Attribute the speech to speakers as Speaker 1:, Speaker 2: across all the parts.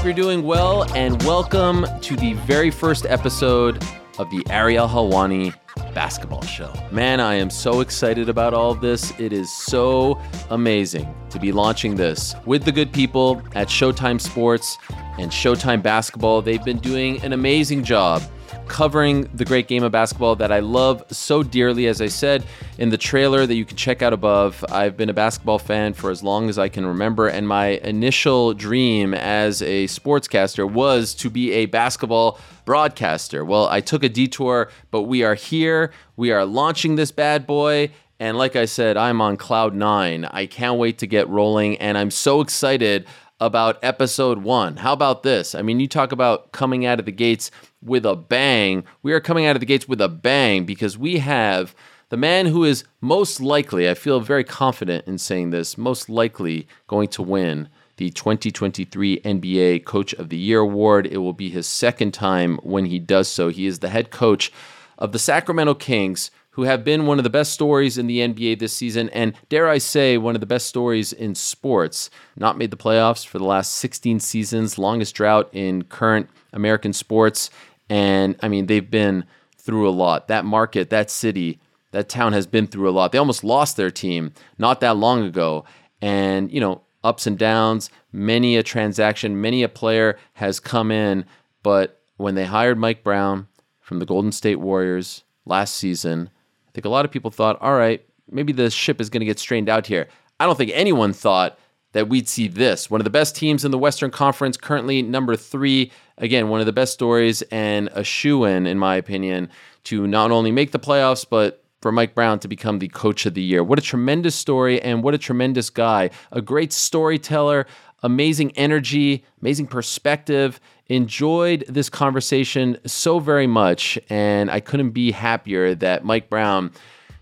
Speaker 1: Hope you're doing well, and welcome to the very first episode of the Ariel Helwani Basketball Show. Man, I am so excited about all of this. It is so amazing to be launching this with the good people at Showtime Sports and Showtime Basketball. They've been doing an amazing job covering the great game of basketball that I love so dearly. As I said in the trailer that you can check out above, I've been a basketball fan for as long as I can remember, and my initial dream as a sportscaster was to be a basketball broadcaster. Well, I took a detour, but we are here. We are launching this bad boy. And like I said, I'm on cloud nine. I can't wait to get rolling, and I'm so excited about episode one. How about this? I mean, you talk about coming out of the gates with a bang. We are coming out of the gates with a bang because we have the man who is most likely, I feel very confident in saying this, most likely going to win the 2023 NBA Coach of the Year award. It will be his second time when he does so. He is the head coach of the Sacramento Kings, who have been one of the best stories in the NBA this season, and dare I say, one of the best stories in sports. Not made the playoffs for the last 16 seasons, longest drought in current American sports. And I mean, they've been through a lot. That market, that city, that town has been through a lot. They almost lost their team not that long ago. And, you know, ups and downs, many a transaction, many a player has come in. But when they hired Mike Brown from the Golden State Warriors last season, I think a lot of people thought, all right, maybe the ship is going to get strained out here. I don't think anyone thought that we'd see this. One of the best teams in the Western Conference, currently number three. Again, one of the best stories and a shoe in, in my opinion, to not only make the playoffs, but for Mike Brown to become the coach of the year. What a tremendous story and what a tremendous guy. A great storyteller, amazing energy, amazing perspective. Enjoyed this conversation so very much, and I couldn't be happier that Mike Brown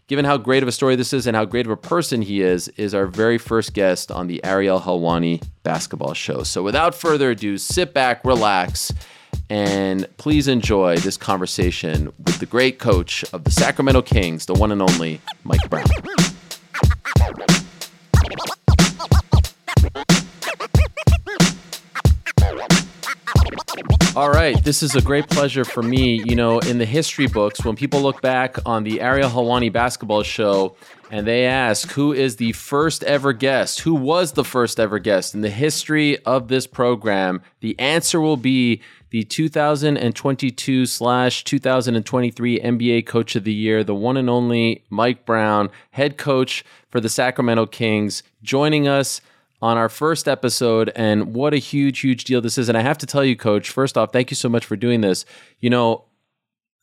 Speaker 1: given how great of a story this is and how great of a person he is, is our very first guest on the Ariel Helwani basketball show. So without further ado, sit back, relax, and please enjoy this conversation with the great coach of the Sacramento Kings, the one and only Mike Brown. All right, this is a great pleasure for me. You know, in the history books, when people look back on the Ariel Helwani basketball show and they ask who is the first ever guest, who was the first ever guest in the history of this program, the answer will be the 2022 slash 2023 NBA Coach of the Year, the one and only Mike Brown, head coach for the Sacramento Kings, joining us on our first episode. And what a huge, huge deal this is. And I have to tell you, coach, first off, thank you so much for doing this. You know,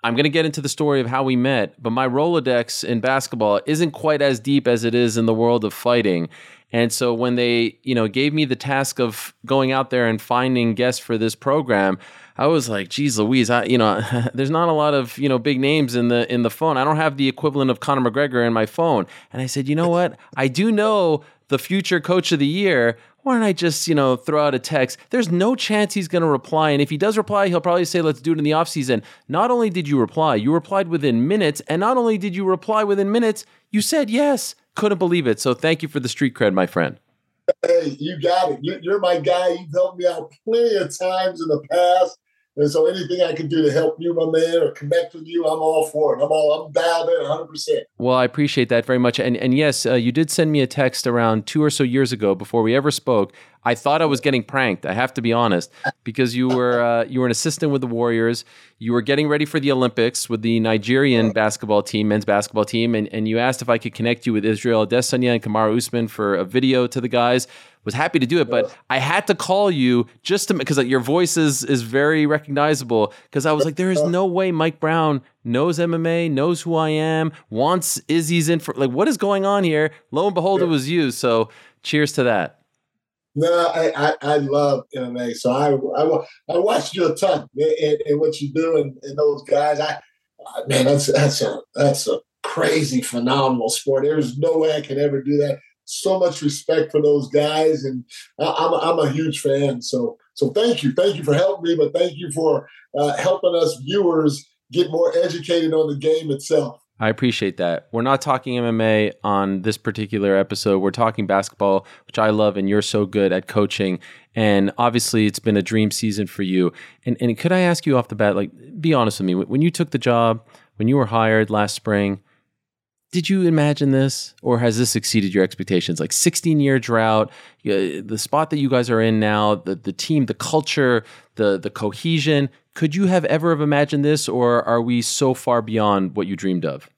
Speaker 1: I'm going to get into the story of how we met, but my Rolodex in basketball isn't quite as deep as it is in the world of fighting. And so when they, you know, gave me the task of going out there and finding guests for this program, I was like, geez Louise, I, you know, there's not a lot of, you know, big names in the in the phone. I don't have the equivalent of Conor McGregor in my phone. And I said, you know what? I do know the future coach of the year, why don't I just, you know, throw out a text? There's no chance he's going to reply. And if he does reply, he'll probably say, let's do it in the offseason. Not only did you reply, you replied within minutes. And not only did you reply within minutes, you said yes. Couldn't believe it. So thank you for the street cred, my friend.
Speaker 2: Hey, you got it. You're my guy. You've helped me out plenty of times in the past. And so anything I can do to help you, my man, or connect with you, I'm all for it. I'm all I'm dialed in 100. percent
Speaker 1: Well, I appreciate that very much. And and yes, uh, you did send me a text around two or so years ago before we ever spoke. I thought I was getting pranked. I have to be honest, because you were uh, you were an assistant with the Warriors. You were getting ready for the Olympics with the Nigerian basketball team, men's basketball team, and, and you asked if I could connect you with Israel Adesanya and Kamaru Usman for a video to the guys was happy to do it, but I had to call you just to because like, your voice is is very recognizable. Because I was like, there is no way Mike Brown knows MMA, knows who I am, wants Izzy's in for like what is going on here. Lo and behold, it was you. So cheers to that.
Speaker 2: No, I, I, I, love MMA, so I, I, I watched you a ton and, and what you do and, and those guys. I man, that's that's a that's a crazy, phenomenal sport. There's no way I can ever do that. So much respect for those guys, and I, I'm a, I'm a huge fan. So so thank you, thank you for helping me, but thank you for uh, helping us viewers get more educated on the game itself.
Speaker 1: I appreciate that. We're not talking MMA on this particular episode. We're talking basketball, which I love, and you're so good at coaching. And obviously, it's been a dream season for you. And, and could I ask you off the bat, like, be honest with me, when you took the job, when you were hired last spring, did you imagine this or has this exceeded your expectations like 16 year drought the spot that you guys are in now the, the team the culture the the cohesion could you have ever have imagined this, or are we so far beyond what you dreamed of?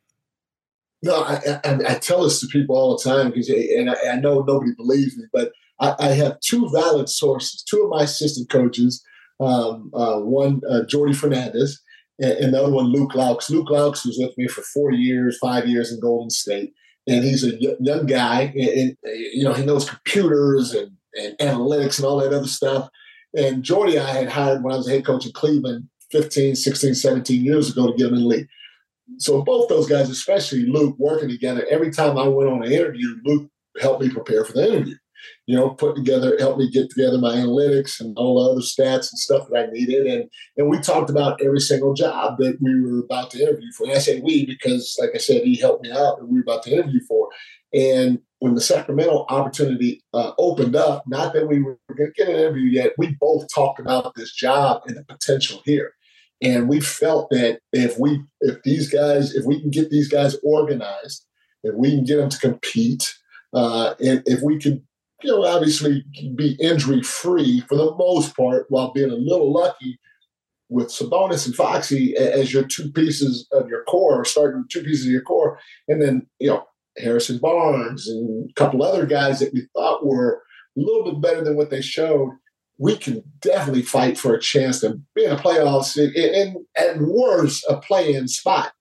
Speaker 2: No, I, I, I tell this to people all the time because, and I, I, know nobody believes me, but I, I, have two valid sources. Two of my assistant coaches, um, uh, one uh, Jordi Fernandez, and, the other one Luke Loucks. Luke Loucks was with me for four years, five years in Golden State, and he's a young guy, and, and you know he knows computers and, and analytics and all that other stuff. And Jordi, I had hired when I was a head coach in Cleveland 15, 16, 17 years ago to get him in the league. So both those guys, especially Luke, working together, every time I went on an interview, Luke helped me prepare for the interview. You know, put together, helped me get together my analytics and all the other stats and stuff that I needed. And and we talked about every single job that we were about to interview for. And I say we because, like I said, he helped me out and we were about to interview for. And when the Sacramento opportunity uh, opened up, not that we were going to get an interview yet, we both talked about this job and the potential here. And we felt that if we, if these guys, if we can get these guys organized, if we can get them to compete, uh, and if we can, you know, obviously be injury free for the most part, while being a little lucky with Sabonis and Foxy as your two pieces of your core, starting two pieces of your core, and then you know Harrison Barnes and a couple other guys that we thought were a little bit better than what they showed, we can definitely fight for a chance to be in a playoffs and, at worst a play-in spot.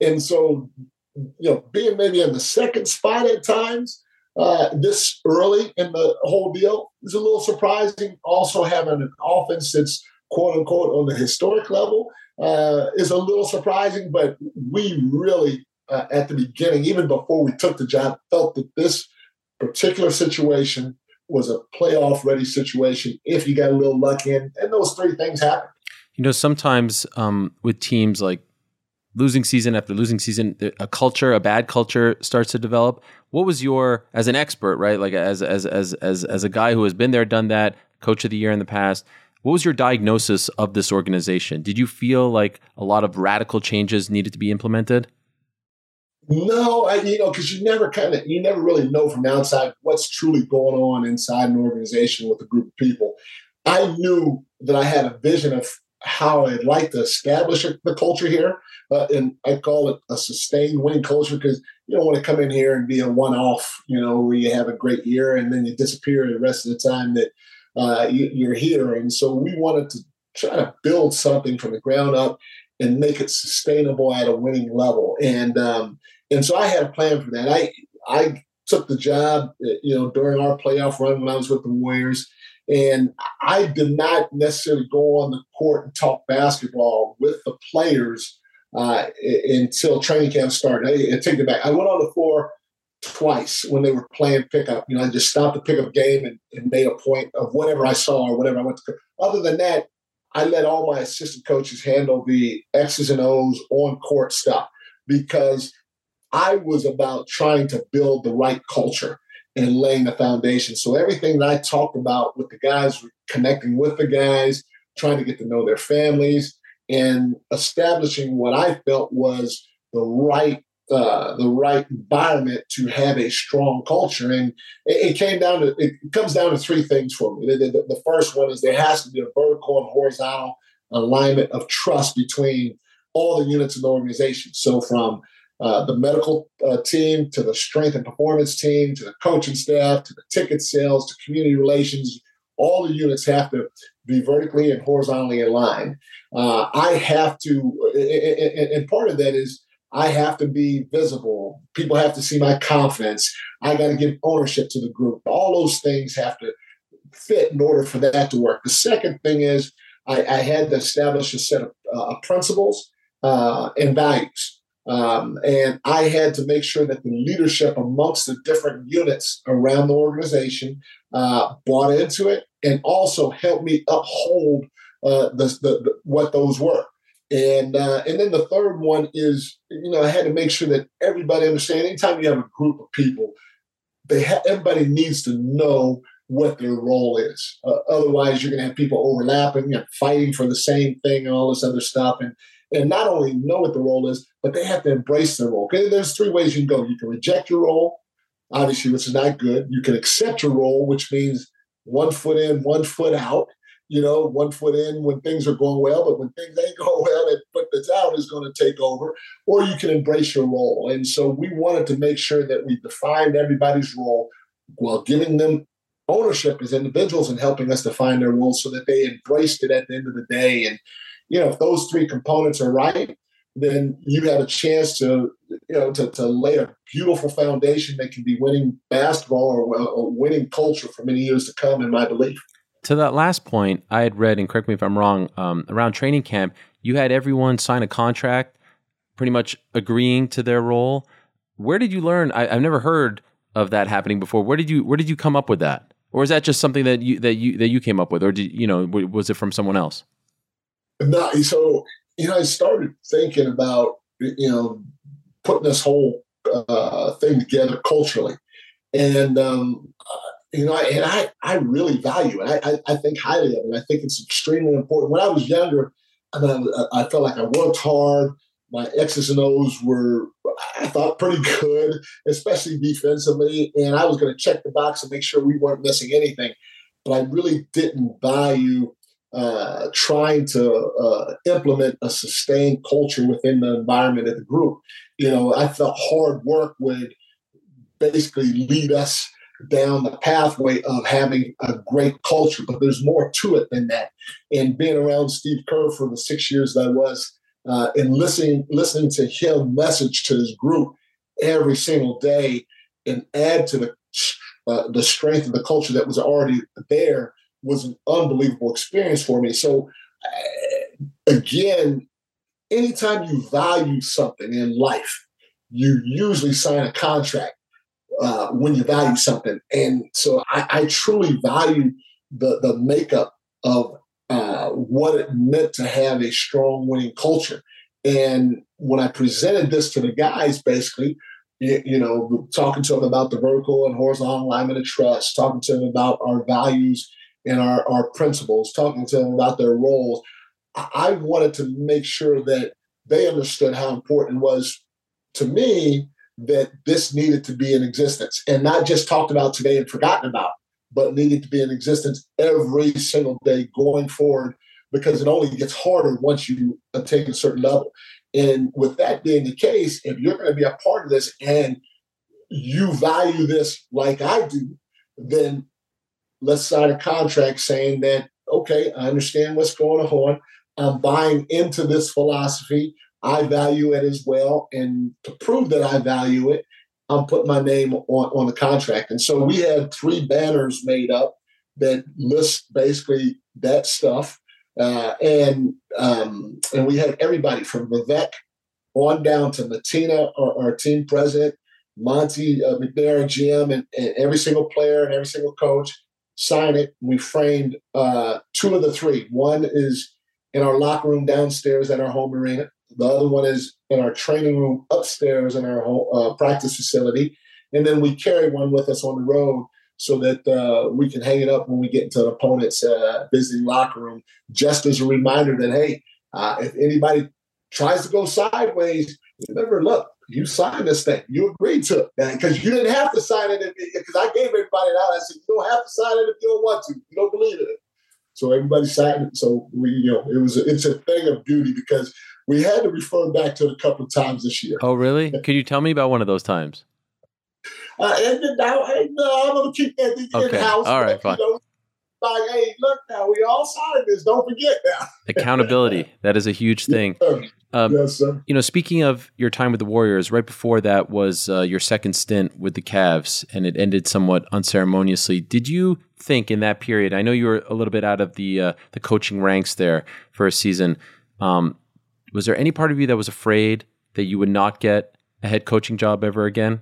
Speaker 2: And so, you know, being maybe in the second spot at times uh, this early in the whole deal is a little surprising. Also, having an offense that's quote unquote on the historic level uh, is a little surprising, but we really uh, at the beginning, even before we took the job, felt that this particular situation was a playoff ready situation if you got a little luck in. And those three things happen.
Speaker 1: You know, sometimes um, with teams like losing season after losing season, a culture, a bad culture starts to develop. What was your, as an expert, right? Like as as as as as a guy who has been there, done that, coach of the year in the past. What was your diagnosis of this organization? Did you feel like a lot of radical changes needed to be implemented?
Speaker 2: No, I, you know, because you never kind of you never really know from outside what's truly going on inside an organization with a group of people. I knew that I had a vision of how I'd like to establish the culture here, uh, and I call it a sustained winning culture because you don't want to come in here and be a one-off, you know, where you have a great year and then you disappear the rest of the time that uh, you, are here. And so we wanted to try to build something from the ground up and make it sustainable at a winning level. And um, and so I had a plan for that. I I took the job, you know, during our playoff run when I was with the Warriors, and I did not necessarily go on the court and talk basketball with the players uh, until training camp started. I, I take it back. I went on the floor twice when they were playing pickup. You know, I just stopped the pickup game and, and made a point of whatever I saw or whatever I went to. Other than that, I let all my assistant coaches handle the X's and O's on court stuff because I was about trying to build the right culture and laying the foundation. So everything that I talked about with the guys, connecting with the guys, trying to get to know their families, and establishing what I felt was the right uh, the right environment to have a strong culture. And it, it, came down to it comes down to three things for me. The, the, the, first one is there has to be a vertical and horizontal alignment of trust between all the units in the organization. So from uh, the medical uh, team to the strength and performance team to the coaching staff to the ticket sales to community relations. All the units have to be vertically and horizontally aligned. Uh, I have to, and part of that is I have to be visible. People have to see my confidence. I got to give ownership to the group. All those things have to fit in order for that to work. The second thing is I, I had to establish a set of uh, principles uh, and values. Um, and I had to make sure that the leadership amongst the different units around the organization uh, bought into it and also helped me uphold uh, the, the, the, what those were. And uh, and then the third one is, you know, I had to make sure that everybody understands. Anytime you have a group of people, they ha- everybody needs to know what their role is. Uh, otherwise, you're going to have people overlapping fighting for the same thing and all this other stuff. And and not only know what the role is, but they have to embrace their role. Okay, there's three ways you can go. You can reject your role, obviously, which is not good. You can accept your role, which means one foot in, one foot out. You know, one foot in when things are going well, but when things ain't going well, that foot that's out is going to take over. Or you can embrace your role. And so we wanted to make sure that we defined everybody's role while giving them ownership as individuals and helping us define their roles so that they embraced it at the end of the day. And, you know, if those three components are right, then you have a chance to, you know, to, to lay a beautiful foundation that can be winning basketball or, or winning culture for many years to come, in my belief.
Speaker 1: To that last point, I had read, and correct me if I'm wrong, um, around training camp, you had everyone sign a contract pretty much agreeing to their role. Where did you learn? I, I've never heard of that happening before. Where did you where did you come up with that? or is that just something that you that you that you came up with, or did you know was it from someone else?
Speaker 2: No, so you know, I started thinking about you know putting this whole uh, thing together culturally, and um, you know, and I I really value it. I, I, I think highly of it. I think it's extremely important. When I was younger, I, mean, I felt like I worked hard my X's and O's were, I thought, pretty good, especially defensively. And I was going to check the box and make sure we weren't missing anything. But I really didn't value uh, trying to uh, implement a sustained culture within the environment of the group. You know, I felt hard work would basically lead us down the pathway of having a great culture, but there's more to it than that. And being around Steve Kerr for the six years that I was, uh, and listening listening to him message to his group every single day and add to the uh, the strength of the culture that was already there was an unbelievable experience for me. So uh, again, anytime you value something in life, you usually sign a contract uh, when you value something, and so I, I truly value the the makeup of uh, what it meant to have a strong winning culture. And when I presented this to the guys, basically, you, you, know, talking to them about the vertical and horizontal alignment of trust, talking to them about our values and our, our principles, talking to them about their roles, I wanted to make sure that they understood how important it was to me that this needed to be in existence and not just talked about today and forgotten about but needed to be in existence every single day going forward because it only gets harder once you attain a certain level. And with that being the case, if you're going to be a part of this and you value this like I do, then let's sign a contract saying that, okay, I understand what's going on. I'm buying into this philosophy. I value it as well. And to prove that I value it, I'm putting my name on, on the contract. And so we had three banners made up that list basically that stuff. Uh, and um, and we had everybody from Vivek on down to Matina, our, our team president, Monte uh, McNair, GM, and, and, every single player and every single coach sign it. We framed uh, two of the three. One is in our locker room downstairs at our home arena. The other one is in our training room upstairs in our whole, uh, practice facility. And then we carry one with us on the road so that uh, we can hang it up when we get into an opponent's uh, visiting locker room, just as a reminder that, hey, uh, if anybody tries to go sideways, remember, look, you signed this thing. You agreed to it because you didn't have to sign it. Because I gave everybody out. I said, you don't have to sign it if you don't want to. You don't believe in it. So everybody signed it. So we, you know, it was a, it's a thing of duty because we had to refer back to it a couple of times this year.
Speaker 1: Oh, really? Could you tell me about one of those times?
Speaker 2: Uh, and now, hey, no, I'm going to keep that in
Speaker 1: okay.
Speaker 2: house.
Speaker 1: All right, fine. You know,
Speaker 2: like, hey, look now, we all signed this. Don't forget now.
Speaker 1: Accountability. That is a huge thing.
Speaker 2: Yes, um, yes, sir.
Speaker 1: You know, speaking of your time with the Warriors, right before that was uh, your second stint with the Cavs, and it ended somewhat unceremoniously. Did you think in that period? I know you were a little bit out of the uh, the coaching ranks there for a season. Um, was there any part of you that was afraid that you would not get a head coaching job ever again?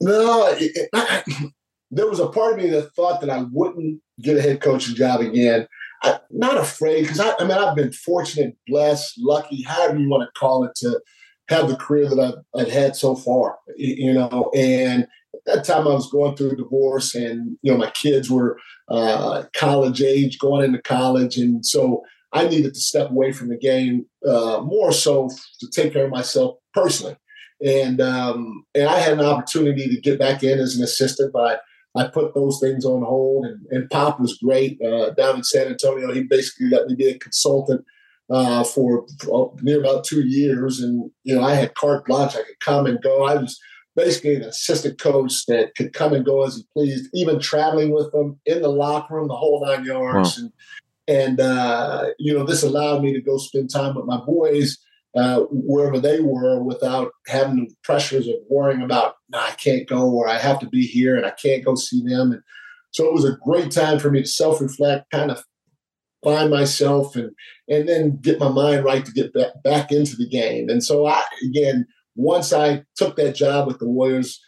Speaker 2: No, it, it, there was a part of me that thought that I wouldn't get a head coaching job again. I'm not afraid because I, I, mean I've been fortunate, blessed, lucky, however you want to call it, to have the career that I've, I've had so far. You know, and at that time I was going through a divorce, and you know my kids were uh, college age, going into college, and so I needed to step away from the game uh, more so to take care of myself personally. And um, and I had an opportunity to get back in as an assistant, but I put those things on hold. And, and Pop was great uh, down in San Antonio. He basically let me be a consultant uh, for, near about two years. And, you know, I had carte blanche. I could come and go. I was basically an assistant coach that could come and go as he pleased, even traveling with them in the locker room, the whole nine yards. Wow. And, and uh, you know, this allowed me to go spend time with my boys uh, wherever they were without having the pressures of worrying about, no, I can't go or I have to be here and I can't go see them. And so it was a great time for me to self reflect, kind of find myself and and then get my mind right to get back, back into the game. And so I again, once I took that job with the Warriors,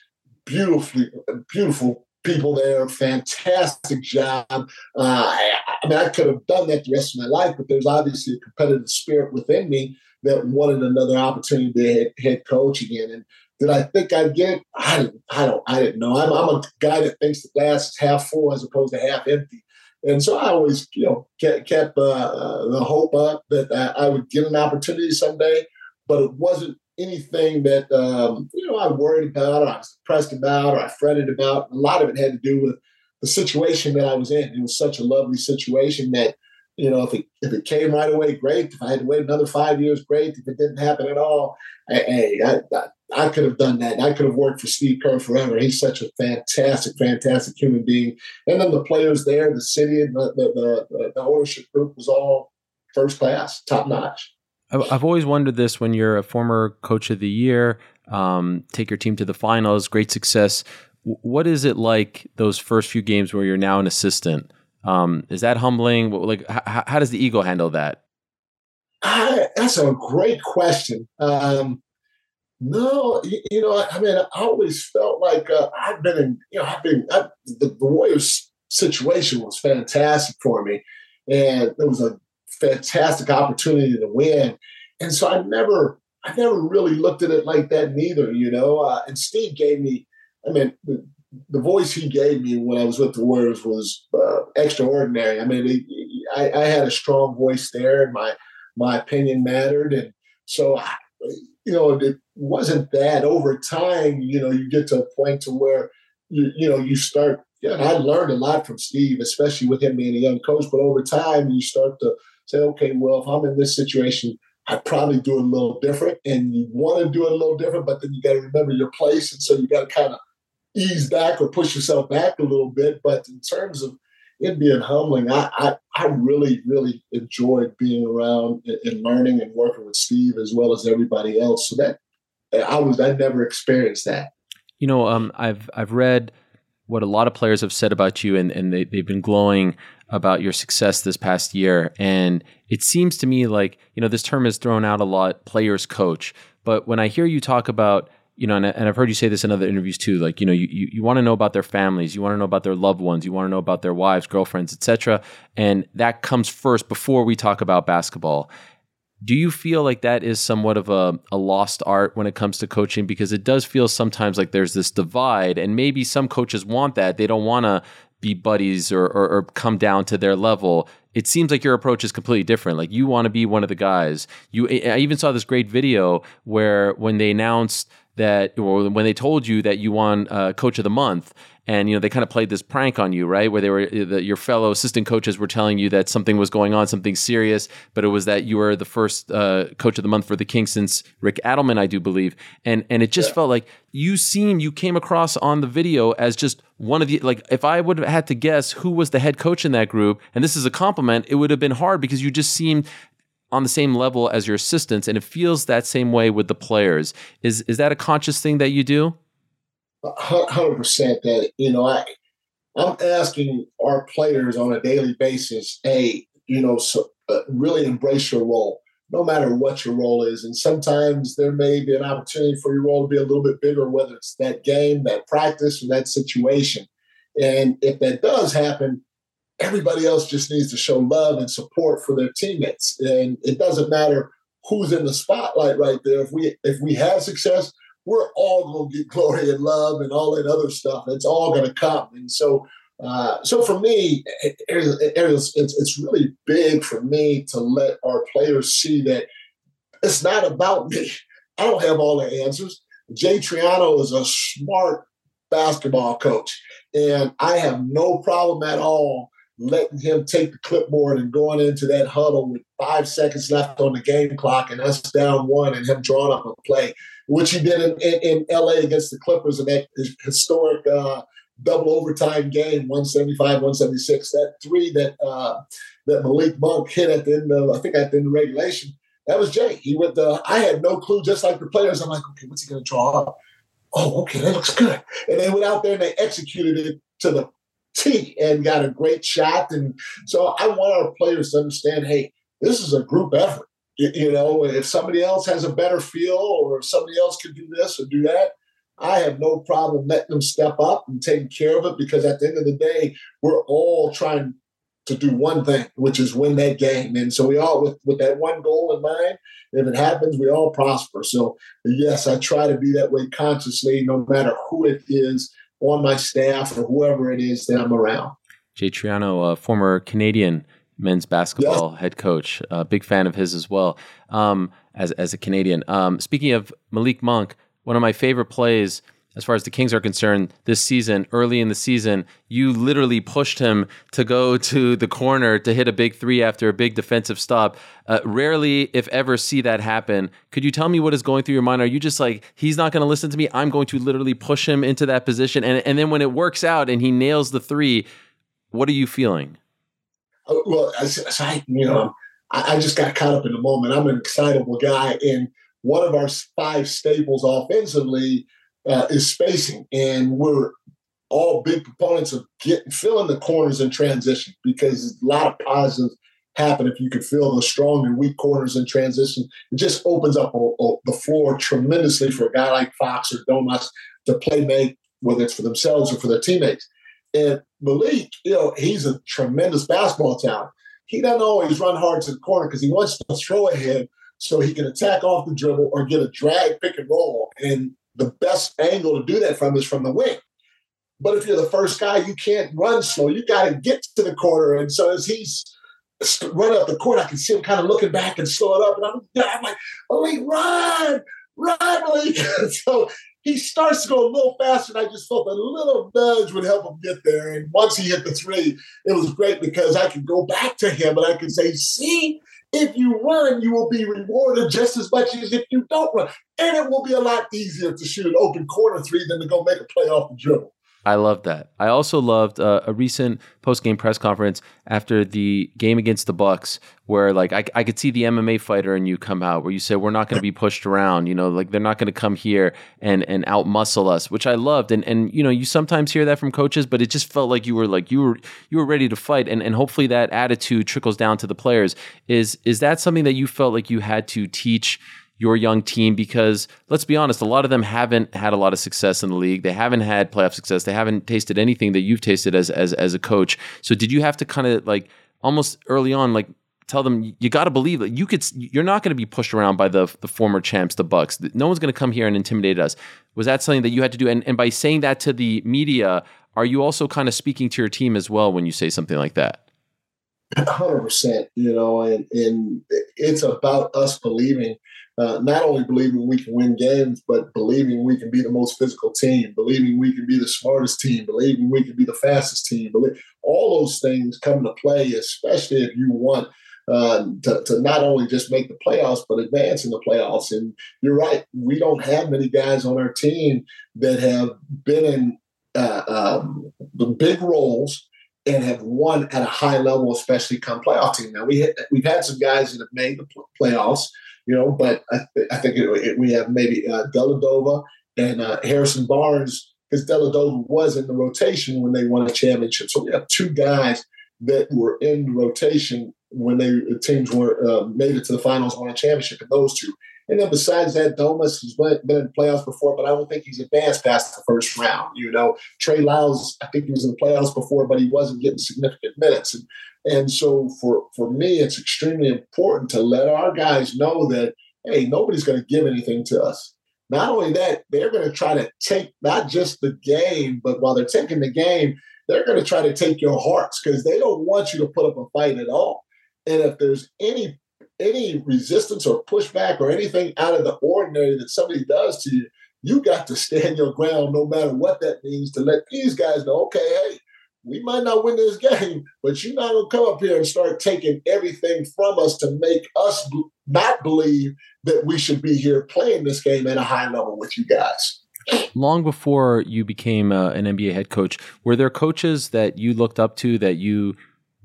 Speaker 2: beautifully beautiful people there, fantastic job. Uh, I, I mean, I could have done that the rest of my life, but there's obviously a competitive spirit within me that wanted another opportunity to head, head coach again. And did I think I'd get? I didn't. I don't. I didn't know. I'm, I'm a guy that thinks the glass is half full as opposed to half empty. And so I always, you know, kept, kept uh, the hope up that I, I, would get an opportunity someday. But it wasn't anything that um, you know I worried about, or I was depressed about, or I fretted about. A lot of it had to do with the situation that I was in. It was such a lovely situation that you know, if it if it came right away, great. If I had to wait another five years, great. If it didn't happen at all, hey, I, I, I could have done that. I could have worked for Steve Kerr forever. He's such a fantastic, fantastic human being. And then the players there, the city, and the the, the, the ownership group was all first class, top notch.
Speaker 1: I've always wondered this when you're a former coach of the year, um, take your team to the finals, great success. What is it like those first few games where you're now an assistant? Um, is that humbling? Like, how, how does the ego handle that?
Speaker 2: I, that's a great question. Um, no, you, you, know, I mean, I always felt like uh, I've been in, you know, I've been, I, the, the Warriors situation was fantastic for me. And it was a fantastic opportunity to win. And so I never, I never really looked at it like that neither, you know. Uh, and Steve gave me, I mean, the voice he gave me when I was with the Warriors was uh, extraordinary. I mean, I, I, had a strong voice there, and my my opinion mattered, and so I, you know it wasn't that. Over time, you know, you get to a point to where you you know you start. Yeah, I learned a lot from Steve, especially with him being a young coach. But over time, you start to say, okay, well, if I'm in this situation, I probably do it a little different, and you want to do it a little different, but then you got to remember your place, and so you got to kind of ease back or push yourself back a little bit. But in terms of it being humbling, I, I, I really, really enjoyed being around and, learning and working with Steve as well as everybody else. So that I was I never experienced that.
Speaker 1: You know, um, I've I've read what a lot of players have said about you, and, and they, they've been glowing about your success this past year. And it seems to me like, you know, this term is thrown out a lot, players coach. But when I hear you talk about you know, and, and, I've heard you say this in other interviews too. Like, you know, you, you, you want to know about their families, you want to know about their loved ones, you want to know about their wives, girlfriends, etc. And that comes first before we talk about basketball. Do you feel like that is somewhat of a, a lost art when it comes to coaching? Because it does feel sometimes like there's this divide, and maybe some coaches want that. They don't want to be buddies or, or, or come down to their level it seems like your approach is completely different. Like you want to be one of the guys. You, I even saw this great video where when they announced that, or when they told you that you won uh, Coach of the Month, and you know they kind of played this prank on you, right? Where they were uh, the, your fellow assistant coaches were telling you that something was going on, something serious, but it was that you were the first uh, coach of the month for the Kings since Rick Adelman, I do believe, and and it just yeah. felt like you seemed you came across on the video as just one of the like if I would have had to guess who was the head coach in that group, and this is a compliment, it would have been hard because you just seemed on the same level as your assistants, and it feels that same way with the players. Is is that a conscious thing that you do?
Speaker 2: hundred percent that you know I I'm asking our players on a daily basis, hey, you know, so, uh, really embrace your role, no matter what your role is. And sometimes there may be an opportunity for your role to be a little bit bigger, whether it's that game, that practice, or that situation. And if that does happen, everybody else just needs to show love and support for their teammates. And it doesn't matter who's in the spotlight right there. If we if we have success, we're all going to get glory and love and all that other stuff. It's all going to come. And so, uh, so for me, it, it's, it's really big for me to let our players see that it's not about me. I don't have all the answers. Jay Triano is a smart basketball coach, and I have no problem at all letting him take the clipboard and going into that huddle with five seconds left on the game clock and us down one and him drawing up a play which he did in, in, in LA against the Clippers in that historic uh, double overtime game, 175, 176. That three that uh, that Malik Monk hit at the end of, I think at the end of regulation, that was Jay. He went I had no clue, just like the players. I'm like, okay, what's he going to draw up? Oh, okay, that looks good. And they went out there and they executed it to the And got a great shot. And so I want our players to understand, hey, this is a group effort you know, if somebody else has a better feel or if somebody else can do this or do that, I have no problem letting them step up and taking care of it because at the end of the day, we're all trying to do one thing, which is win that game. And so we all, with, with that one goal in mind, if it happens, we all prosper. So, yes, I try to be that way consciously, no matter who it is on my staff or whoever it is that I'm around.
Speaker 1: Jay Triano, a former Canadian men's basketball head coach. A big fan of his as well. Um, as as a Canadian. Um, speaking of Malik Monk, one of my favorite plays. As far as the Kings are concerned, this season, early in the season, you literally pushed him to go to the corner to hit a big three after a big defensive stop. Uh, rarely, if ever, see that happen. Could you tell me what is going through your mind? Are you just like, he's not going to listen to me? I'm going to literally push him into that position. And, and then when it works out and he nails the three, what are you feeling?
Speaker 2: Uh, well, I, you know, I, I just got caught up in the moment. I'm an excitable guy, and one of our five staples offensively uh, is spacing, and we're all big proponents of getting filling the corners in transition because a lot of positives happen if you can fill the strong and weak corners in transition. It just opens up a, a, the floor tremendously for a guy like Fox or Domas to play make, whether it's for themselves or for their teammates. And Malik, you know, he's a tremendous basketball talent. He doesn't always run hard to the corner because he wants to throw ahead so he can attack off the dribble or get a drag pick and roll. And the best angle to do that from is from the wing. But if you're the first guy, you can't run slow. You got to get to the corner. And so as he's running up the court, I can see him kind of looking back and slow up. And I'm, I'm like, Malik, run, run, Malik. so he starts to go a little faster, and I just felt a little nudge would help him get there. And once he hit the three, it was great because I could go back to him and I could say, see, if you run, you will be rewarded just as much as if you don't run. And it will be a lot easier to shoot an open corner three than to go make a play off the dribble.
Speaker 1: I love that. I also loved uh, a recent post game press conference after the game against the Bucks, where like I, I could see the MMA fighter and you come out, where you said we're not going to be pushed around. You know, like they're not going to come here and and out muscle us, which I loved. And and you know, you sometimes hear that from coaches, but it just felt like you were like you were you were ready to fight, and and hopefully that attitude trickles down to the players. Is is that something that you felt like you had to teach? Your young team because let's be honest, a lot of them haven't had a lot of success in the league. They haven't had playoff success. They haven't tasted anything that you've tasted as as as a coach. So did you have to kind of like almost early on like tell them you got to believe that you could you're not going to be pushed around by the the former champs the bucks no one's going to come here and intimidate us was that something that you had to do and, and by saying that to the media are you also kind of speaking to your team as well when you say something like that
Speaker 2: Hundred percent, you know, and and it's about us believing, uh, not only believing we can win games, but believing we can be the most physical team, believing we can be the smartest team, believing we can be the fastest team. Believe all those things come into play, especially if you want uh, to, to not only just make the playoffs, but advance in the playoffs. And you're right, we don't have many guys on our team that have been in uh, um, the big roles and have won at a high level, especially come playoff team. Now we we've had some guys that have made the playoffs, you know, but I, th- I think it, it, we have maybe uh, Dellavedova and uh, Harrison Barnes because Deladova was in the rotation when they won a championship. So we have two guys that were in rotation when they the teams were uh, made it to the finals, won a championship, and those two. And then besides that, Domas has been in playoffs before, but I don't think he's advanced past the first round. You know, Trey Lyles, I think he was in the playoffs before, but he wasn't getting significant minutes. And and so for for me, it's extremely important to let our guys know that hey, nobody's going to give anything to us. Not only that, they're going to try to take not just the game, but while they're taking the game, they're going to try to take your hearts because they don't want you to put up a fight at all. And if there's any any resistance or pushback or anything out of the ordinary that somebody does to you, you got to stand your ground no matter what that means to let these guys know, okay, hey, we might not win this game, but you're not going to come up here and start taking everything from us to make us b- not believe that we should be here playing this game at a high level with you guys.
Speaker 1: Long before you became uh, an NBA head coach, were there coaches that you looked up to that you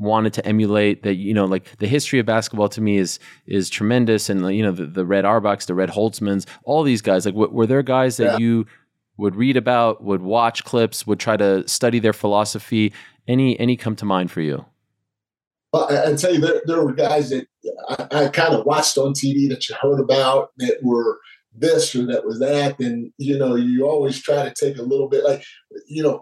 Speaker 1: wanted to emulate that you know like the history of basketball to me is is tremendous and you know the, the red Auerbachs the red holzmans all these guys like w- were there guys that yeah. you would read about would watch clips would try to study their philosophy any any come to mind for you
Speaker 2: well, I, I tell you, there, there were guys that I, I kind of watched on TV that you heard about that were this or that was that. And, you know, you always try to take a little bit like, you know,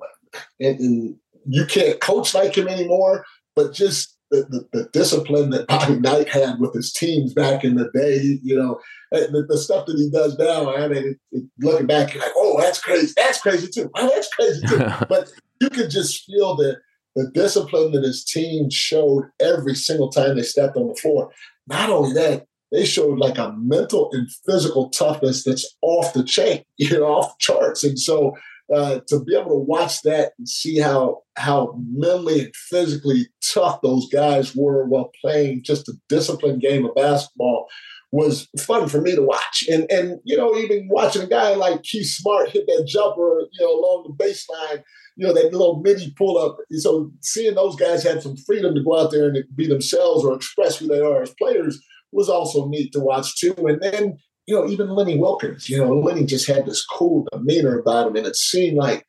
Speaker 2: and, and you can't coach like him anymore, but just the, the, the, discipline that Bobby Knight had with his teams back in the day, you know, the, the stuff that he does now, I mean, it, it, looking back, you're like, oh, that's crazy. That's crazy too. Oh, that's crazy too. but you could just feel the, the discipline that his team showed every single time they stepped on the floor. Not only that, they showed like a mental and physical toughness that's off the chain, you know, off the charts. And so uh, to be able to watch that and see how how mentally and physically tough those guys were while playing just a disciplined game of basketball was fun for me to watch. And and you know, even watching a guy like Keith Smart hit that jumper, you know, along the baseline, you know, that little mini pull up. So seeing those guys have some freedom to go out there and be themselves or express who they are as players was also neat to watch too. And then you know, even Lenny Wilkens, you know, Lenny just had this cool demeanor about him. And it seemed like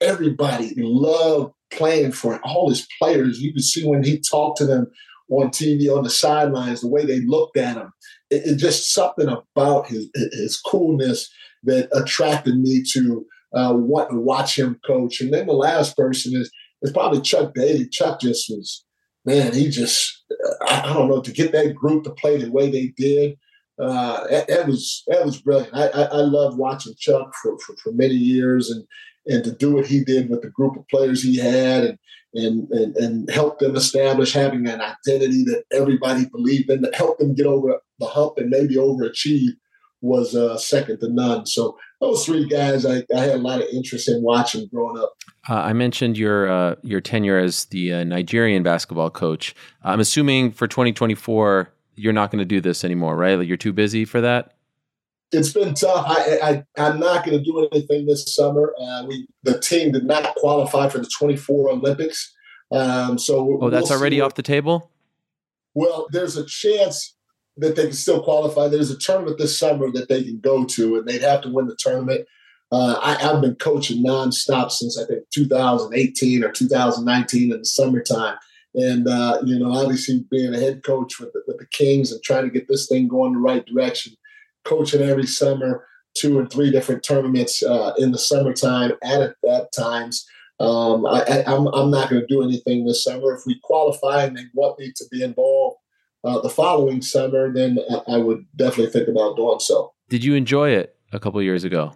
Speaker 2: everybody loved playing for him. all his players. You could see when he talked to them on TV on the sidelines, the way they looked at him. It, it just something about his his coolness that attracted me to uh, want to watch him coach. And then the last person is is probably Chuck Daly. Chuck just was man. He just I, I don't know to get that group to play the way they did uh, that, that, was that was brilliant. I, I, I loved watching Chuck for, for, for, many years and and to do what he did with the group of players he had and and and, and help them establish having an identity that everybody believed in that helped them get over the hump and maybe overachieve was uh, second to none. So those three guys, I, I, had a lot of interest in watching growing up.
Speaker 1: Uh, I mentioned your uh, your tenure as the uh, Nigerian basketball coach. I'm assuming for 2024 you're not going to do this anymore, right? Like you're too busy for that.
Speaker 2: It's been tough. I, I am not going to do anything this summer. Uh, we the team did not qualify for the 24 Olympics, um, so
Speaker 1: oh, that's we'll already off the table.
Speaker 2: Well, there's a chance that they can still qualify. There's a tournament this summer that they can go to, and they'd have to win the tournament. Uh, I, have been coaching nonstop since I think 2018 or 2019 in the summertime. And uh, you know, obviously being a head coach with the, with the Kings and trying to get this thing going the right direction, coaching every summer, two or three different tournaments uh, in the summertime at at times. Um, I, am I'm, I'm not going to do anything this summer. If we qualify and they want me to be involved uh, the following summer, then I, I, would definitely think about doing so.
Speaker 1: Did you enjoy it a couple years ago?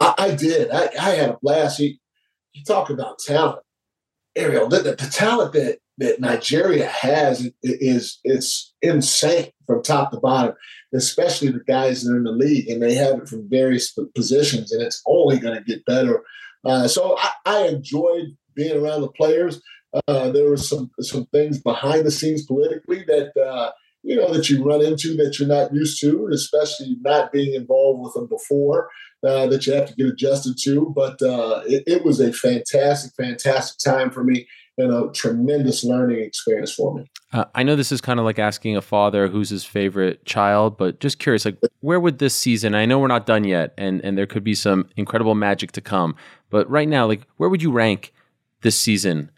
Speaker 2: I, I did. I, I, had a blast. You, you talk about talent Ariel, the, the, talent that that Nigeria has is it's insane from top to bottom, especially the guys that are in the league, and they have it from various positions, and it's only going to get better. Uh, so I, I, enjoyed being around the players. Uh, there were some some things behind the scenes politically that uh, you know that you run into that you're not used to, especially not being involved with them before. Uh, that you have to get adjusted to, but uh, it, it was a fantastic, fantastic time for me and a tremendous learning experience for me.
Speaker 1: Uh, I know this is kind of like asking a father who's his favorite child, but just curious, like where would this season? I know we're not done yet, and and there could be some incredible magic to come, but right now, like where would you rank this season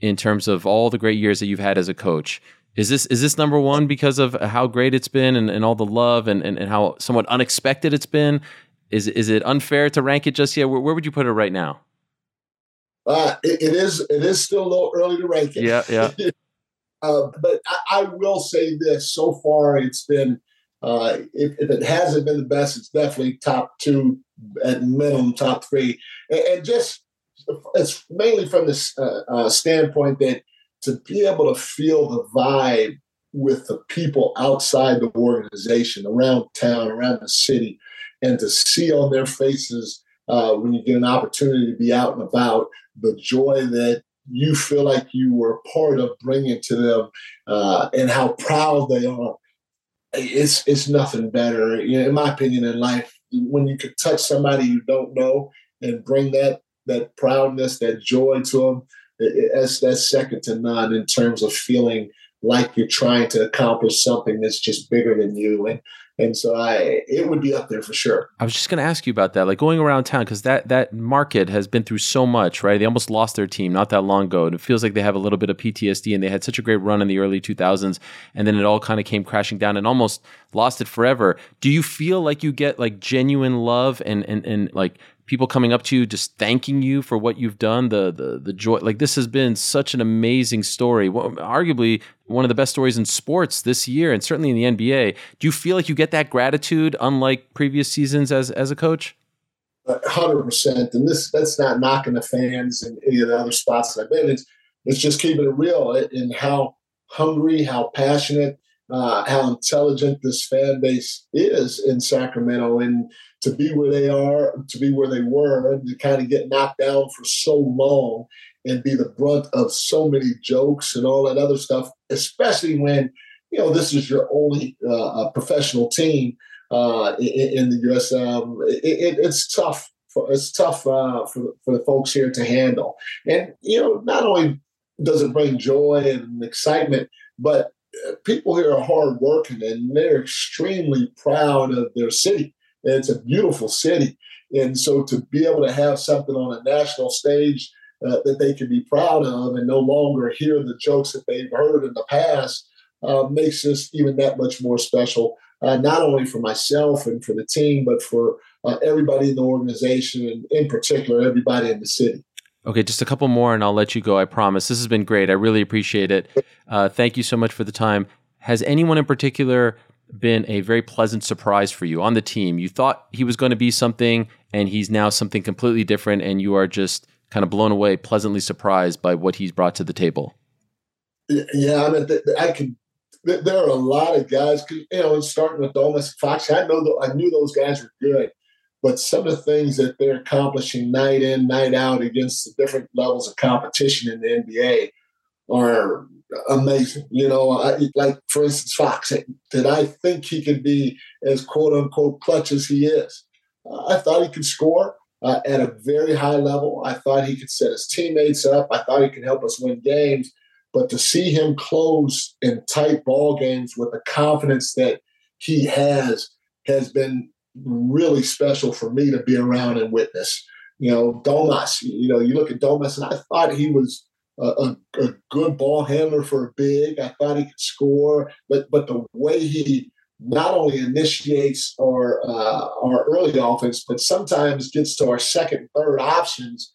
Speaker 1: in terms of all the great years that you've had as a coach? Is this is this number one because of how great it's been and, and all the love and, and, and how somewhat unexpected it's been? Is is it unfair to rank it just yet? Where, where would you put it right now?
Speaker 2: Uh, it, it is it is still a little early to rank it.
Speaker 1: Yeah, yeah.
Speaker 2: uh, but I, I, will say this: so far, it's been uh, if, if, it hasn't been the best, it's definitely top two at minimum, top three, and, and just it's mainly from this uh, uh, standpoint that to be able to feel the vibe with the people outside the organization, around town, around the city, and to see on their faces uh, when you get an opportunity to be out and about, the joy that you feel like you were part of bringing to them, uh, and how proud they are. It's it's nothing better, you know, in my opinion, in life. When you can touch somebody you don't know and bring that that proudness, that joy to them, that's that's second to none in terms of feeling like you're trying to accomplish something that's just bigger than you. And and so I it would be up there for sure.
Speaker 1: I was just going to ask you about that, like going around town because that that market has been through so much, right? They almost lost their team not that long ago, and it feels like they have a little bit of PTSD. And they had such a great run in the early 2000s, and then it all kind of came crashing down and almost lost it forever. Do you feel like you get like genuine love and and and like people coming up to you just thanking you for what you've done the the the joy like this has been such an amazing story well, arguably one of the best stories in sports this year and certainly in the NBA do you feel like you get that gratitude unlike previous seasons as as a coach?
Speaker 2: Hundred percent and this that's not knocking the fans and any of the other spots that I've been. It's it's just keeping it real and how hungry how passionate uh, how intelligent this fan base is in Sacramento and to be where they are, to be where they were, to kind of get knocked down for so long and be the brunt of so many jokes and all that other stuff, especially when you know this is your only uh, professional team uh, in, in, the U.S. Um, it, it, it's tough. For, it's tough uh, for for the folks here to handle, and you know not only does it bring joy and excitement, but uh, people here are hard working and they're extremely proud of their city And it's a beautiful city. And so to be able to have something on a national stage uh, that they can be proud of and no longer hear the jokes that they've heard in the past uh, makes this even that much more special, uh, not only for myself and for the team, but for uh, everybody in the organization and in particular, everybody in the city.
Speaker 1: Okay, just a couple more and I'll let you go. I promise. This has been great. I really appreciate it. Uh, thank you so much for the time. Has anyone in particular been a very pleasant surprise for you on the team? You thought he was going to be something, and he's now something completely different, and you are just kind of blown away, pleasantly surprised by what he's brought to the table.
Speaker 2: Yeah, I mean, I could. There are a lot of guys, you know, starting with Domas Fox. I know, I knew those guys were good, but some of the things that they're accomplishing night in, night out against the different levels of competition in the NBA are amazing. You know, I, like for instance, Fox. Did I think he could be as quote unquote clutch as he is? I thought he could score uh, at a very high level. I thought he could set his teammates up. I thought he could help us win games. But to see him close in tight ball games with the confidence that he has has been really special for me to be around and witness. You know, Domas, you know, you look at Domas, and I thought he was a, a, a, good ball handler for a big. I thought he could score, but but the way he not only initiates our uh, our early offense, but sometimes gets to our second, third options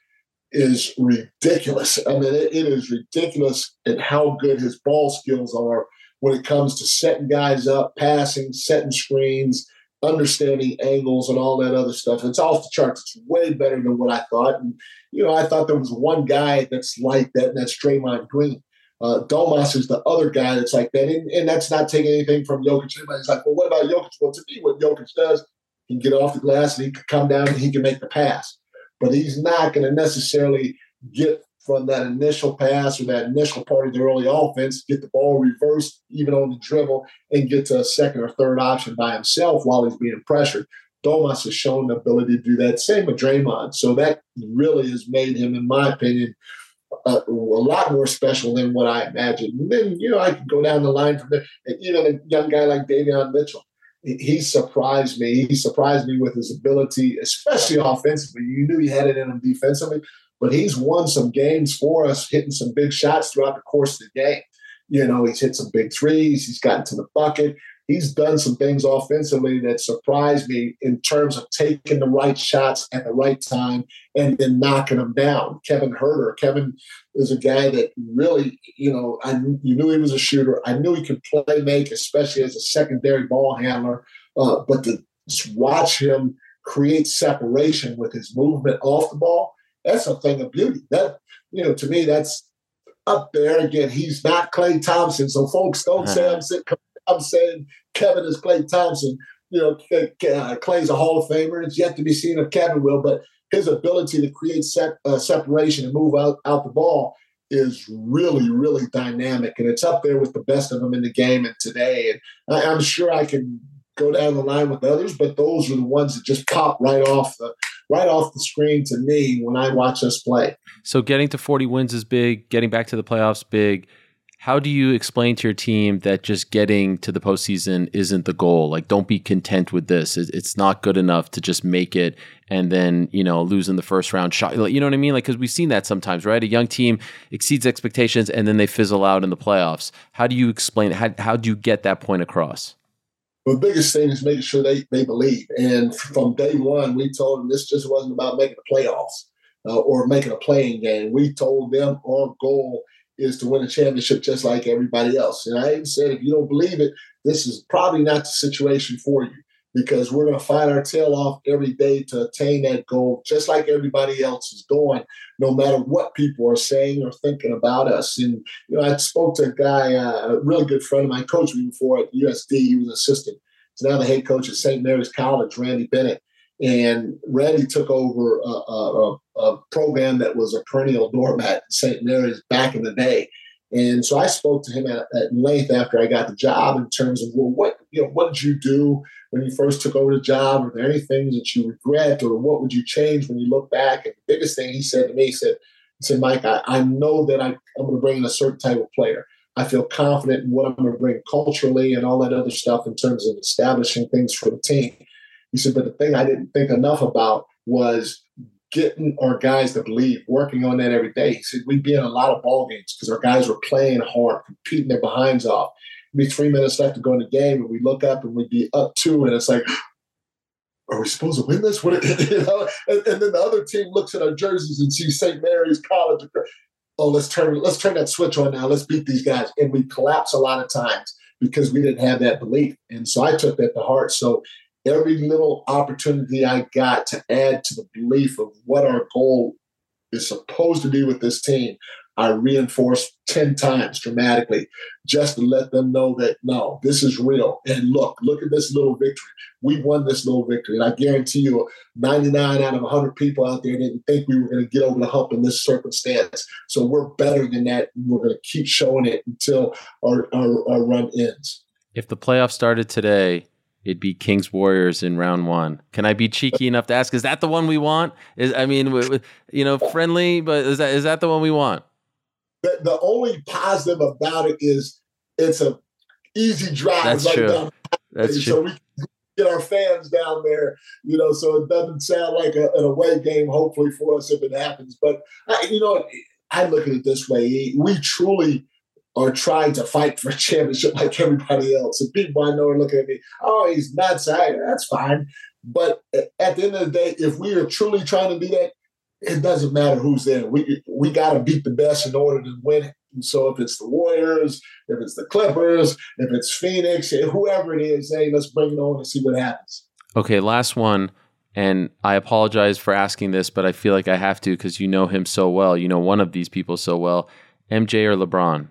Speaker 2: is ridiculous. I mean, it, it is ridiculous at how good his ball skills are when it comes to setting guys up, passing, setting screens, understanding angles and all that other stuff. It's off the charts. It's way better than what I thought. And, you know, I thought there was one guy that's like that, and that's Draymond Green. Uh, Domas is the other guy that's like that. And, and that's not taking anything from Jokic. Everybody's like, well, what about Jokic? Well, to me, what Jokic does, he can get off the glass and he can come down and he can make the pass. But he's not going to necessarily get from that initial pass or that initial part of the early offense, get the ball reversed even on the dribble, and get to a second or third option by himself while he's being pressured. Domas has shown the ability to do that. Same with Draymond. So that really has made him, in my opinion, a, a lot more special than what I imagined. And then, you know, I could go down the line from there. And even a young guy like Davion Mitchell, he surprised me. He surprised me with his ability, especially offensively. You knew he had it in him defensively, but he's won some games for us, hitting some big shots throughout the course of the game. You know, he's hit some big threes, he's gotten to the bucket. He's done some things offensively that surprised me in terms of taking the right shots at the right time and then knocking them down. Kevin Huerter, Kevin is a guy that really, you know, I you knew he was a shooter. I knew he could play make, especially as a secondary ball handler. Uh, but to watch him create separation with his movement off the ball that's a thing of beauty. That you know, to me, that's up there. Again, he's not Klay Thompson, so folks don't uh-huh. say I'm saying, I'm saying Kevin is Klay Thompson. You know, uh, Klay's a Hall of Famer. It's yet to be seen if Kevin will, but his ability to create set, uh, separation and move out, out the ball is really, really dynamic, and it's up there with the best of them in the game and today. And I, I'm sure I can go down the line with others, but those are the ones that just pop right off the right off the screen to me when I watch us play.
Speaker 1: So getting to 40 wins is big, getting back to the playoffs big. How do you explain to your team that just getting to the postseason isn't the goal? Like, don't be content with this. It's not good enough to just make it and then, you know, lose in the first round shot. You know what I mean? Like, because we've seen that sometimes, right? A young team exceeds expectations and then they fizzle out in the playoffs. How do you explain? How, how do you get that point across?
Speaker 2: the biggest thing is making sure they, they believe. And from day one, we told them this just wasn't about making the playoffs uh, or making a play-in game. We told them our goal is to win a championship just like everybody else. And I even said, if you don't believe it, this is probably not the situation for you because we're going to fight our tail off every day to attain that goal, just like everybody else is doing, no matter what people are saying or thinking about us. And, you know, I spoke to a guy, uh, a really good friend of mine, coached me before at USD. He was assistant. He's now the head coach at St. Mary's College, Randy Bennett. And Randy took over a, a, a program that was a perennial doormat at St. Mary's back in the day. And so I spoke to him at, at, length after I got the job in terms of, well, what you know, what did you do when you first took over the job? Are there any things that you regret, or what would you change when you look back? And the biggest thing he said to me, he said, he said, Mike, I, I know that I, I'm going to bring in a certain type of player. I feel confident in what I'm going to bring culturally and all that other stuff in terms of establishing things for the team. He said, but the thing I didn't think enough about was getting our guys to believe, working on that every day. He said we'd be in a lot of ball games because our guys were playing hard, competing their behinds off. It'd be three minutes left to go in the game, and we look up and we'd be up two, and it's like, are we supposed to win this? What, you know? And, and, then the other team looks at our jerseys and sees St. Mary's College. Oh, let's turn let's turn that switch on now. Let's beat these guys, and we collapse a lot of times because we didn't have that belief. And so I took that to heart. So every little opportunity I got to add to the belief of what our goal is supposed to be with this team, I reinforced 10 times dramatically just to let them know that no, this is real. And look, look at this little victory. We won this little victory. And I guarantee you, 99 out of 100 people out there didn't think we were going to get over the hump in this circumstance. So we're better than that. We're going to keep showing it until our, our, our run ends.
Speaker 1: If the playoffs started today, it'd be Kings Warriors in round one. Can I be cheeky enough to ask? Is that the one we want? Is I mean, you know, friendly, but is that is that the one we want?
Speaker 2: The, the only positive about it is it's a easy drive.
Speaker 1: That's right true. Down That's true.
Speaker 2: So we get our fans down there, you know, so it doesn't sound like a, an away game. Hopefully for us if it happens, but I, you know, I look at it this way: we truly are trying to fight for a championship like everybody else. And people I know are looking at me, oh, he's nuts. I, that's fine. But at the end of the day, if we are truly trying to do that, it doesn't matter who's there. We we got to beat the best in order to win. And so if it's the Warriors, if it's the Clippers, if it's Phoenix, whoever it is, hey, let's bring it on and see what happens.
Speaker 1: Okay, last one. And I apologize for asking this, but I feel like I have to because you know him so well. You know one of these people so well. MJ or LeBron?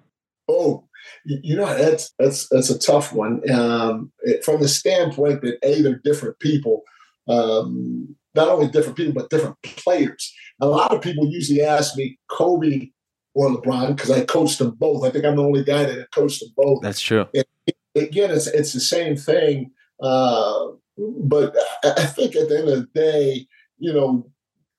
Speaker 2: Oh, you know that's that's that's a tough one. Um, it, from the standpoint that a they're different people, um, not only different people but different players. A lot of people usually ask me Kobe or LeBron because I coached them both. I think I'm the only guy that coached them both.
Speaker 1: That's true.
Speaker 2: And again, it's it's the same thing. Uh, but I think at the end of the day, you know,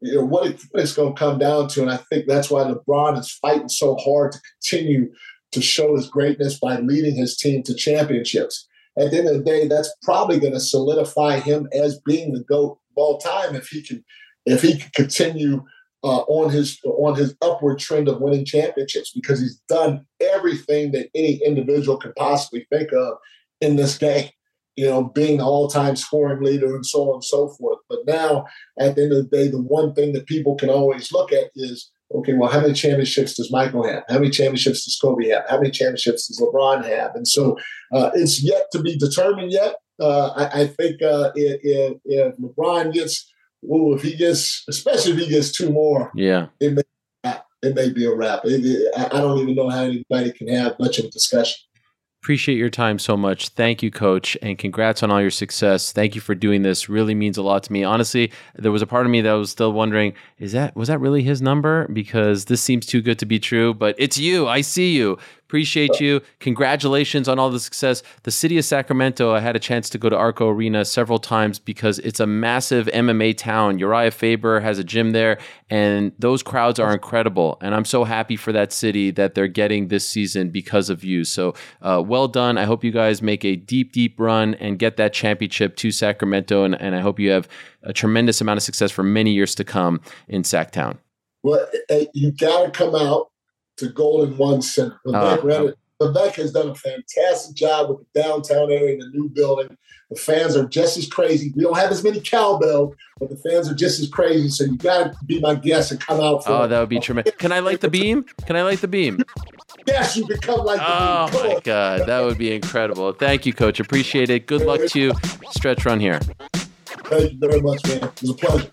Speaker 2: you know what, it, what it's going to come down to, and I think that's why LeBron is fighting so hard to continue to show his greatness by leading his team to championships. At the end of the day, that's probably going to solidify him as being the goat of all time if he can if he can continue uh, on his on his upward trend of winning championships because he's done everything that any individual could possibly think of in this game. You know, being the all-time scoring leader and so on and so forth. But now, at the end of the day, the one thing that people can always look at is, okay, well, how many championships does Michael have? How many championships does Kobe have? How many championships does LeBron have? And so, uh, it's yet to be determined yet. Uh, I, I, think uh, if, if LeBron gets Ooh, if he gets, especially if he gets two more,
Speaker 1: yeah,
Speaker 2: it may it may be a wrap. It, it, I don't even know how anybody can have much of a discussion.
Speaker 1: Appreciate your time so much. Thank you, coach, and congrats on all your success. Thank you for doing this. Really means a lot to me. Honestly, there was a part of me that was still wondering, is that was that really his number? Because this seems too good to be true, but it's you. I see you. Appreciate you. Congratulations on all the success. The city of Sacramento, I had a chance to go to Arco Arena several times because it's a massive MMA town. Urijah Faber has a gym there, and those crowds are incredible. And I'm so happy for that city that they're getting this season because of you. So uh, well done. I hope you guys make a deep, deep run and get that championship to Sacramento. And, and I hope you have a tremendous amount of success for many years to come in Sactown.
Speaker 2: Well, you got to come out to Golden One Center. Vivek, uh, Vivek has done a fantastic job with the downtown area and the new building. The fans are just as crazy. We don't have as many cowbell, but the fans are just as crazy. So you got to be my guest and come out.
Speaker 1: For oh, that would be tremendous. Can I light the beam? Can I light the beam?
Speaker 2: Yes, you can come like
Speaker 1: oh
Speaker 2: the beam.
Speaker 1: Oh my on. God, that would be incredible. Thank you, Coach. Appreciate it. Good luck to you. Stretch run here.
Speaker 2: Thank you very much, man. It was a pleasure.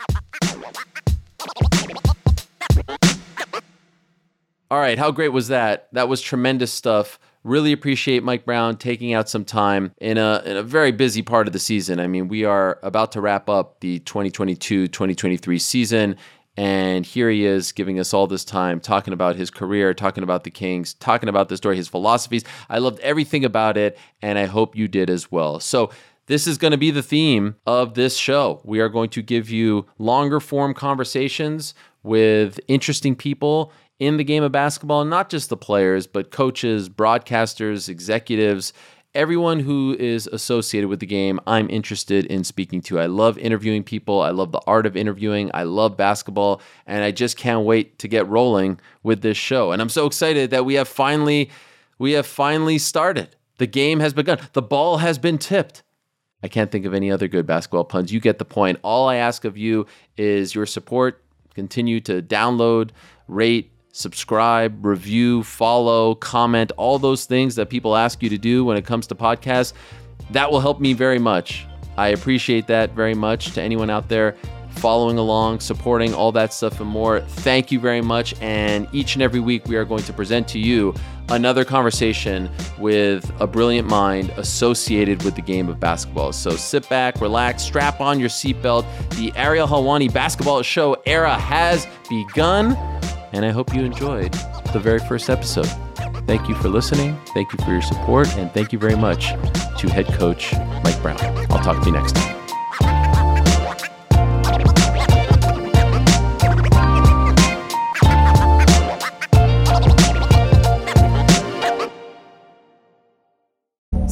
Speaker 1: All right, how great was that? That was tremendous stuff. Really appreciate Mike Brown taking out some time in a in a very busy part of the season. I mean, we are about to wrap up the 2022-2023 season and here he is giving us all this time talking about his career, talking about the Kings, talking about the story, his philosophies. I loved everything about it, and I hope you did as well. So, this is going to be the theme of this show. We are going to give you longer form conversations with interesting people in the game of basketball, not just the players, but coaches, broadcasters, executives, everyone who is associated with the game, I'm interested in speaking to. I love interviewing people. I love the art of interviewing. I love basketball. And I just can't wait to get rolling with this show. And I'm so excited that we have finally we have finally started. The game has begun. The ball has been tipped. I can't think of any other good basketball puns. You get the point. All I ask of you is your support. Continue to download, rate, subscribe, review, follow, comment, all those things that people ask you to do when it comes to podcasts. That will help me very much. I appreciate that very much to anyone out there following along, supporting all that stuff and more. Thank you very much. And each and every week, we are going to present to you another conversation with a brilliant mind associated with the game of basketball. So sit back, relax, strap on your seatbelt. The Ariel Helwani basketball show era has begun and I hope you enjoyed the very first episode. Thank you for listening. Thank you for your support. And thank you very much to head coach Mike Brown. I'll talk to you next time.